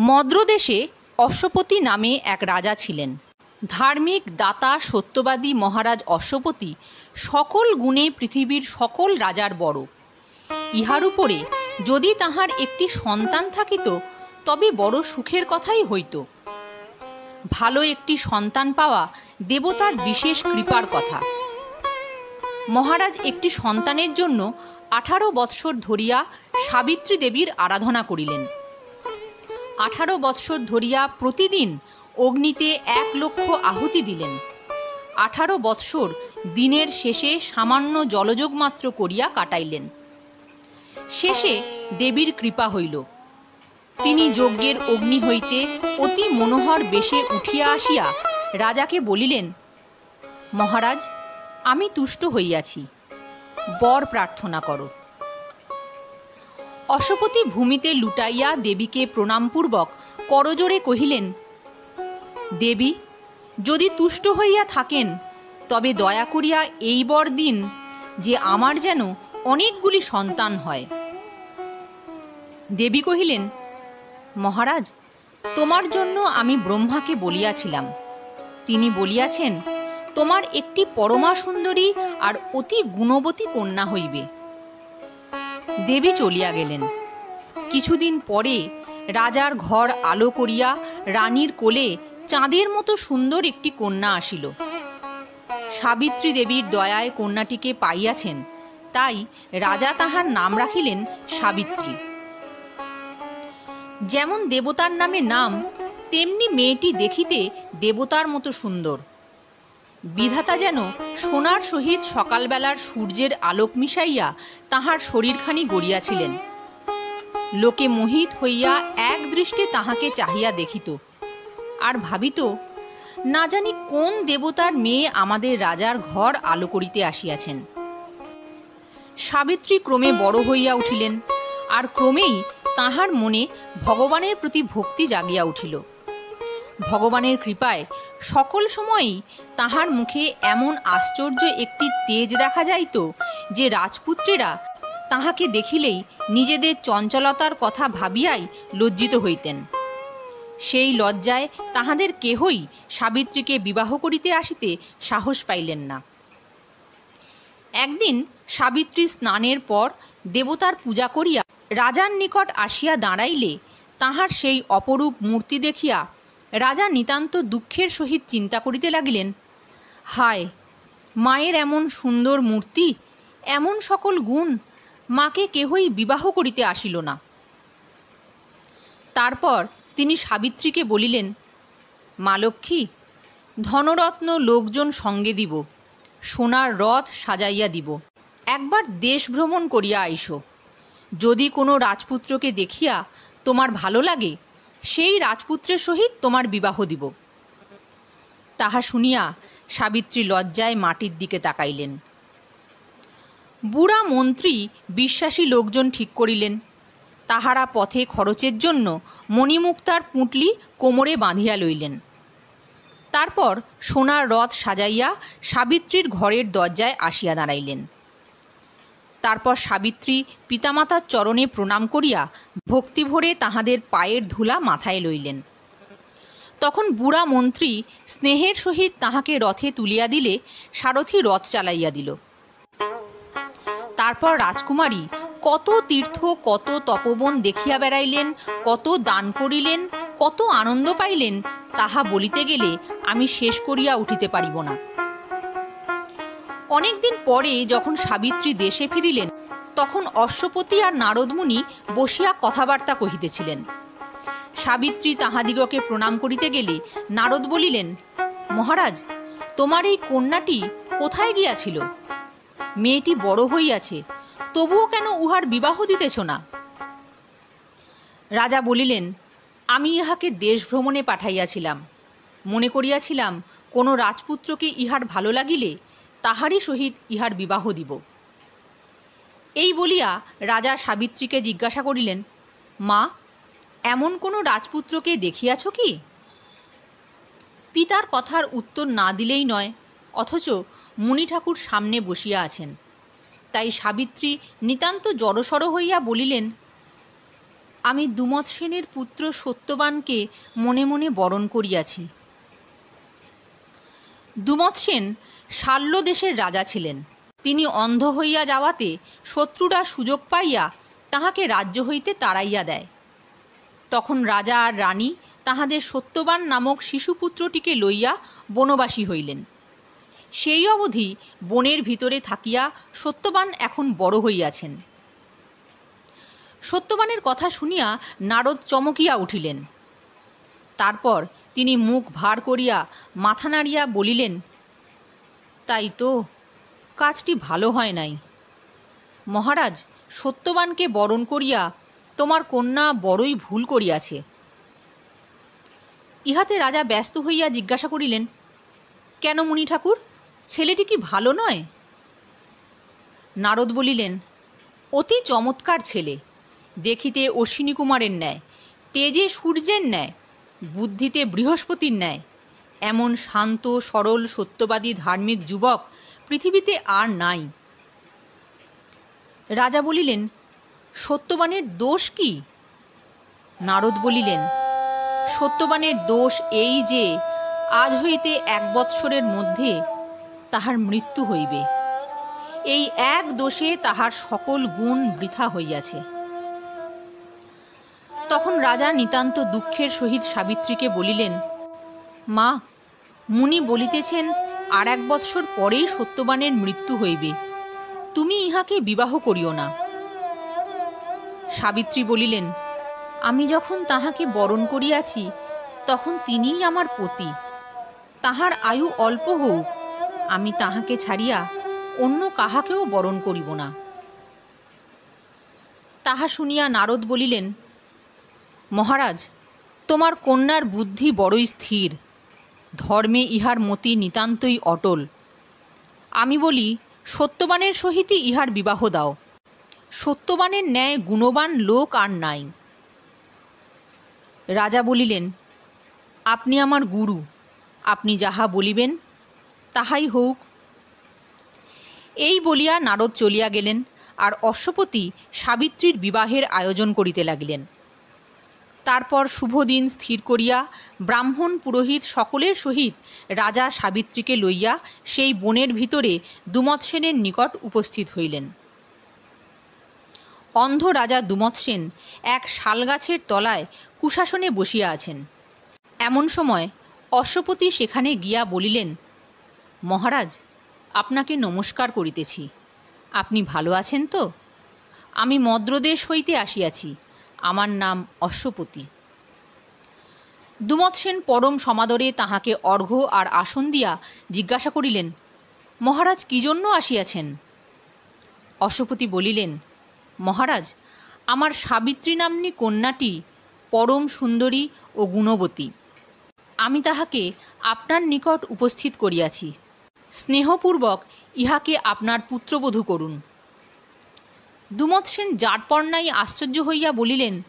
মদ্রদেশে অশ্বপতি নামে এক রাজা ছিলেন। ধার্মিক দাতা, সত্যবাদী মহারাজ অশ্বপতি সকল গুণে পৃথিবীর সকল রাজার বড়। ইহার উপরে যদি তাহার একটি সন্তান থাকিত, তবে বড় সুখের কথাই হইত। ভালো একটি সন্তান পাওয়া দেবতার বিশেষ কৃপার কথা। মহারাজ একটি সন্তানের জন্য আঠারো বৎসর ধরিয়া সাবিত্রী দেবীর আরাধনা করিলেন। আঠারো বৎসর ধরিয়া প্রতিদিন অগ্নিতে এক লক্ষ আহুতি দিলেন। আঠারো বৎসর দিনের শেষে সামান্য জলযোগ মাত্র করিয়া কাটাইলেন। শেষে দেবীর কৃপা হইল। তিনি যজ্ঞের অগ্নি হইতে অতি মনোহর বেশে উঠিয়া আসিয়া রাজাকে বলিলেন, মহারাজ, আমি তুষ্ট হইয়াছি। বর প্রার্থনা করো। অশ্বপতি ভূমিতে লুটাইয়া দেবীকে প্রণামপূর্বক করজোড়ে কহিলেন, দেবী, যদি তুষ্ট হইয়া থাকেন, তবে দয়া করিয়া এই বর দিন যে আমার যেন অনেকগুলি সন্তান হয়। দেবী কহিলেন, মহারাজ, তোমার জন্য আমি ব্রহ্মাকে বলিয়াছিলাম। তিনি বলিয়াছেন, তোমার একটি পরমা সুন্দরী আর অতি গুণবতী কন্যা হইবে। দেবী চলিয়া গেলেন। কিছুদিন পরে রাজার ঘর আলো করিয়া রানীর কোলে চাঁদের মতো সুন্দর একটি কন্যা আসিল। সাবিত্রী দেবীর দয়ায় কন্যাটিকে পাইয়াছেন, তাই রাজা তাহার নাম রাখিলেন সাবিত্রী। যেমন দেবতার নামে নাম, তেমনি মেয়েটি দেখিতে দেবতার মতো সুন্দর। বিধাতা যেন সোনার সহিত সকালবেলার সূর্যের আলোক মিশাইয়া তাহার শরীরখানি গড়িয়াছিলেন। লোকে মোহিত হইয়া এক দৃষ্টে তাহাকে চাহিয়া দেখিত। আর ভাবিত, না জানি কোন দেবতার মেয়ে আমাদের রাজার ঘর আলো করিতে আসিয়াছেন? সাবিত্রী ক্রমে বড় হইয়া উঠিলেন, আর ক্রমেই তাহার মনে ভগবানের প্রতি ভক্তি জাগিয়া উঠিল। ভগবানের কৃপায় সকল সময়েই তাহার মুখে এমন আশ্চর্য একটি তেজ দেখা যাইত যে রাজপুত্রেরা তাহাকে দেখিলেই নিজেদের চঞ্চলতার কথা ভাবিয়াই লজ্জিত হইতেন। সেই লজ্জায় তাহাদের কেহই সাবিত্রীকে বিবাহ করিতে আসিতে সাহস পাইলেন না। একদিন সাবিত্রী স্নানের পর দেবতার পূজা করিয়া রাজার নিকট আসিয়া দাঁড়াইলে তাহার সেই অপরূপ মূর্তি দেখিয়া রাজা নিতান্ত দুঃখের সহিত চিন্তা করিতে লাগিলেন। হায়, মায়ের এমন সুন্দর মূর্তি, এমন সকল গুণ, মাকে কেহই বিবাহ করিতে আসিল না। তারপর তিনি সাবিত্রীকে বলিলেন, মা লক্ষ্মী, ধনরত্ন লোকজন সঙ্গে দিব, সোনার রথ সাজাইয়া দিব। একবার দেশ ভ্রমণ করিয়া আইসো। যদি কোনো রাজপুত্রকে দেখিয়া তোমার ভালো লাগে সেই রাজপুত্রের সহিত তোমার বিবাহ দিব। তাহা শুনিয়া সাবিত্রী লজ্জায় মাটির দিকে তাকাইলেন। বুড়া মন্ত্রী বিশ্বাসী লোকজন ঠিক করিলেন। তাহারা পথে খরচের জন্য মণিমুক্তার পুঁটলি কোমরে বাঁধিয়া লইলেন। তারপর সোনার রথ সাজাইয়া সাবিত্রীর ঘরের দরজায় আসিয়া দাঁড়াইলেন। তারপর সাবিত্রী পিতামাতার চরণে প্রণাম করিয়া ভক্তিভরে তাহাদের পায়ের ধুলা মাথায় লইলেন। তখন বুড়া মন্ত্রী স্নেহের সহিত তাহাকে রথে তুলিয়া দিলে সারথি রথ চালাইয়া দিল। তারপর রাজকুমারী কত তীর্থ, কত তপবন দেখিয়া বেড়াইলেন, কত দান করিলেন, কত আনন্দ পাইলেন, তাহা বলিতে গেলে আমি শেষ করিয়া উঠিতে পারিব না। অনেকদিন পরে যখন সাবিত্রী দেশে ফিরিলেন, তখন অশ্বপতি আর নারদমুনি বসিয়া কথাবার্তা কহিতেছিলেন। সাবিত্রী তাহাদিগকে প্রণাম করিতে গেলে নারদ বলিলেন, মহারাজ, তোমার এই কন্যাটি কোথায় গিয়াছিল? মেয়েটি বড় হইয়াছে, তবুও কেন উহার বিবাহ দিতেছ না? রাজা বলিলেন, আমি ইহাকে দেশ ভ্রমণে পাঠাইয়াছিলাম। মনে করিয়াছিলাম, কোনো রাজপুত্রকে ইহার ভালো লাগিলে তাহারই সহিত ইহার বিবাহ দিব। এই বলিয়া রাজা সাবিত্রীকে জিজ্ঞাসা করিলেন, মা, এমন কোনো রাজপুত্রকে দেখিয়াছ কি? পিতার কথার উত্তর না দিলেই নয়, অথচ মুনি ঠাকুর সামনে বসিয়া আছেন। তাই সাবিত্রী নিতান্ত জড়সড় হইয়া বলিলেন, আমি দুমত সেনের পুত্র সত্যবানকে মনে মনে বরণ করিয়াছি। দুমত সেন শাল্য দেশের রাজা ছিলেন। তিনি অন্ধ হইয়া যাওয়াতে শত্রুরা সুযোগ পাইয়া তাহাকে রাজ্য হইতে তাড়াইয়া দেয়। তখন রাজা আর রানী তাহাদের সত্যবান নামক শিশুপুত্রটিকে লইয়া বনবাসী হইলেন। সেই অবধি বনের ভিতরে থাকিয়া সত্যবান এখন বড় হইয়াছেন। সত্যবানের কথা শুনিয়া নারদ চমকিয়া উঠিলেন। তারপর তিনি মুখ ভার করিয়া মাথা নাড়িয়া বলিলেন, তাই তো, কাজটি ভালো হয় নাই। মহারাজ, সত্যবানকে বরণ করিয়া তোমার কন্যা বড়ই ভুল করিয়াছে। ইহাতে রাজা ব্যস্ত হইয়া জিজ্ঞাসা করিলেন, কেন মুনি ঠাকুর, ছেলেটি কি ভালো নয়? নারদ বলিলেন, অতি চমৎকার ছেলে, দেখিতে অশ্বিনী কুমারের ন্যায়, তেজে সূর্যের ন্যায় বুদ্ধিতে বৃহস্পতির ন্যায়। এমন শান্ত, সরল, সত্যবাদী, ধার্মিক যুবক পৃথিবীতে আর নাই। রাজা বলিলেন, সত্যবানের দোষ কি? নারদ বলিলেন, সত্যবানের দোষ এই যে, আজ হইতে এক বৎসরের মধ্যে তাহার মৃত্যু হইবে। এই এক দোষে তাহার সকল গুণ বৃথা হইয়াছে। তখন রাজা নিতান্ত দুঃখের সহিত সাবিত্রীকে বলিলেন, মা, মুনি বলিতেছেন, আর এক বৎসর পরেই সত্যবানের মৃত্যু হইবে। তুমি ইহাকে বিবাহ করিও না। সাবিত্রী বলিলেন, আমি যখন তাহাকে বরণ করিয়াছি, তখন তিনিই আমার পতি। তাহার আয়ু অল্প হোক, আমি তাহাকে ছাড়িয়া অন্য কাহাকেও বরণ করিব না। তাহা শুনিয়া নারদ বলিলেন মহারাজ, তোমার কন্যার বুদ্ধি বড়ই স্থির। ধর্মে ইহার মতি নিতান্তই অটল। আমি বলি, সত্যবানের সহিতই ইহার বিবাহ দাও। সত্যবানের ন্যায় গুণবান লোক আর নাই। রাজা বলিলেন, আপনি আমার গুরু, আপনি যাহা বলিবেন তাহাই হোক এই বলিয়া নারদ চলিয়া গেলেন আর অশ্বপতি সাবিত্রীর বিবাহের আয়োজন করিতে লাগিলেন। তারপর শুভ দিন স্থির করিয়া ব্রাহ্মণ পুরোহিত সকলের সহিত রাজা সাবিত্রীকে লইয়া সেই বনের ভিতরে দুমৎ সেনের নিকট উপস্থিত হইলেন। অন্ধ রাজা দুমৎ সেন এক শালগাছের তলায় কুশাসনে বসিয়া আছেন। এমন সময় অশ্বপতি সেখানে গিয়া বলিলেন, মহারাজ, আপনাকে নমস্কার করিতেছি। আপনি ভালো আছেন তো? আমি মদ্রদেশ হইতে আসিয়াছি। আমার নাম অশ্বপতি। দুমৎ সেন পরম সমাদরে তাহাকে অর্ঘ্য আর আসন দিয়া জিজ্ঞাসা করিলেন, মহারাজ, কি জন্য আসিয়াছেন? অশ্বপতি বলিলেন, মহারাজ, আমার সাবিত্রী নাম্নী কন্যাটি পরম সুন্দরী ও গুণবতী। আমি তাহাকে আপনার নিকট উপস্থিত করিয়াছি। স্নেহপূর্বক ইহাকে আপনার পুত্রবধূ করুন। দুমৎ সেন জাটপর্ণাই আশ্চর্য হইয়া বলিলেন,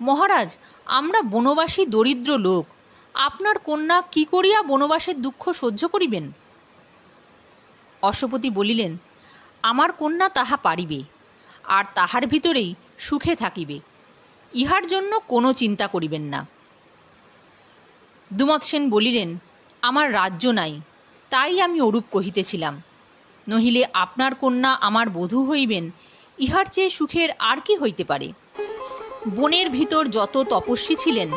মহারাজ, আমরা বনবাসী দরিদ্র লোক, আপনার কন্যা কি করিয়া বনবাসের দুঃখ সহ্য করিবেন? অশ্বপতি বলিলেন, আমার কন্যা তাহা পারিবে, আর তাহার ভিতরেই সুখে থাকিবে, ইহার জন্য কোনো চিন্তা করিবেন না। দুমৎ সেন বলিলেন, আমার রাজ্য নাই, তাই আমি অরূপ কহিতেছিলাম, নহিলে আপনার কন্যা আমার বধূ হইবেন ইহার চেয়ে সুখের আর কি হইতে পারে? বনের ভিতর যত তপস্বী ছিলেন,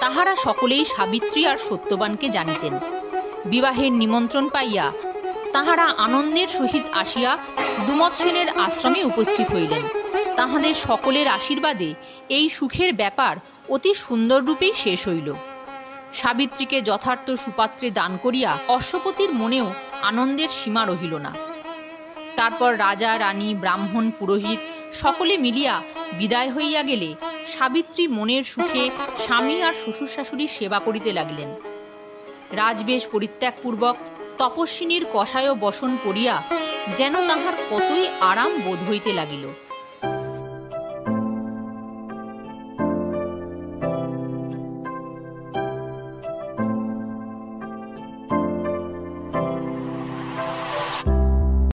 তাহারা সকলেই সাবিত্রী আর সত্যবানকে জানিতেন। বিবাহের নিমন্ত্রণ পাইয়া তাহারা আনন্দের সহিত আসিয়া দুমৎ সেনের আশ্রমে উপস্থিত হইলেন। তাহাদের সকলের আশীর্বাদে এই সুখের ব্যাপার অতি সুন্দর রূপেই শেষ হইল। সাবিত্রীকে যথার্থ সুপাত্রে দান করিয়া অশ্বপতির মনেও আনন্দের সীমা রহিল না। তারপর রাজা, রানী, ব্রাহ্মণ, পুরোহিত সকলে মিলিয়া বিদায় হইয়া গেলে সাবিত্রী মনের সুখে স্বামী আর শ্বশুর শাশুড়ির সেবা করিতে লাগিলেন। রাজবেশ পরিত্যাগপূর্বক তপস্বিনীর কষায় বসন করিয়া যেন তাহার কতই আরাম বোধ হইতে লাগিল।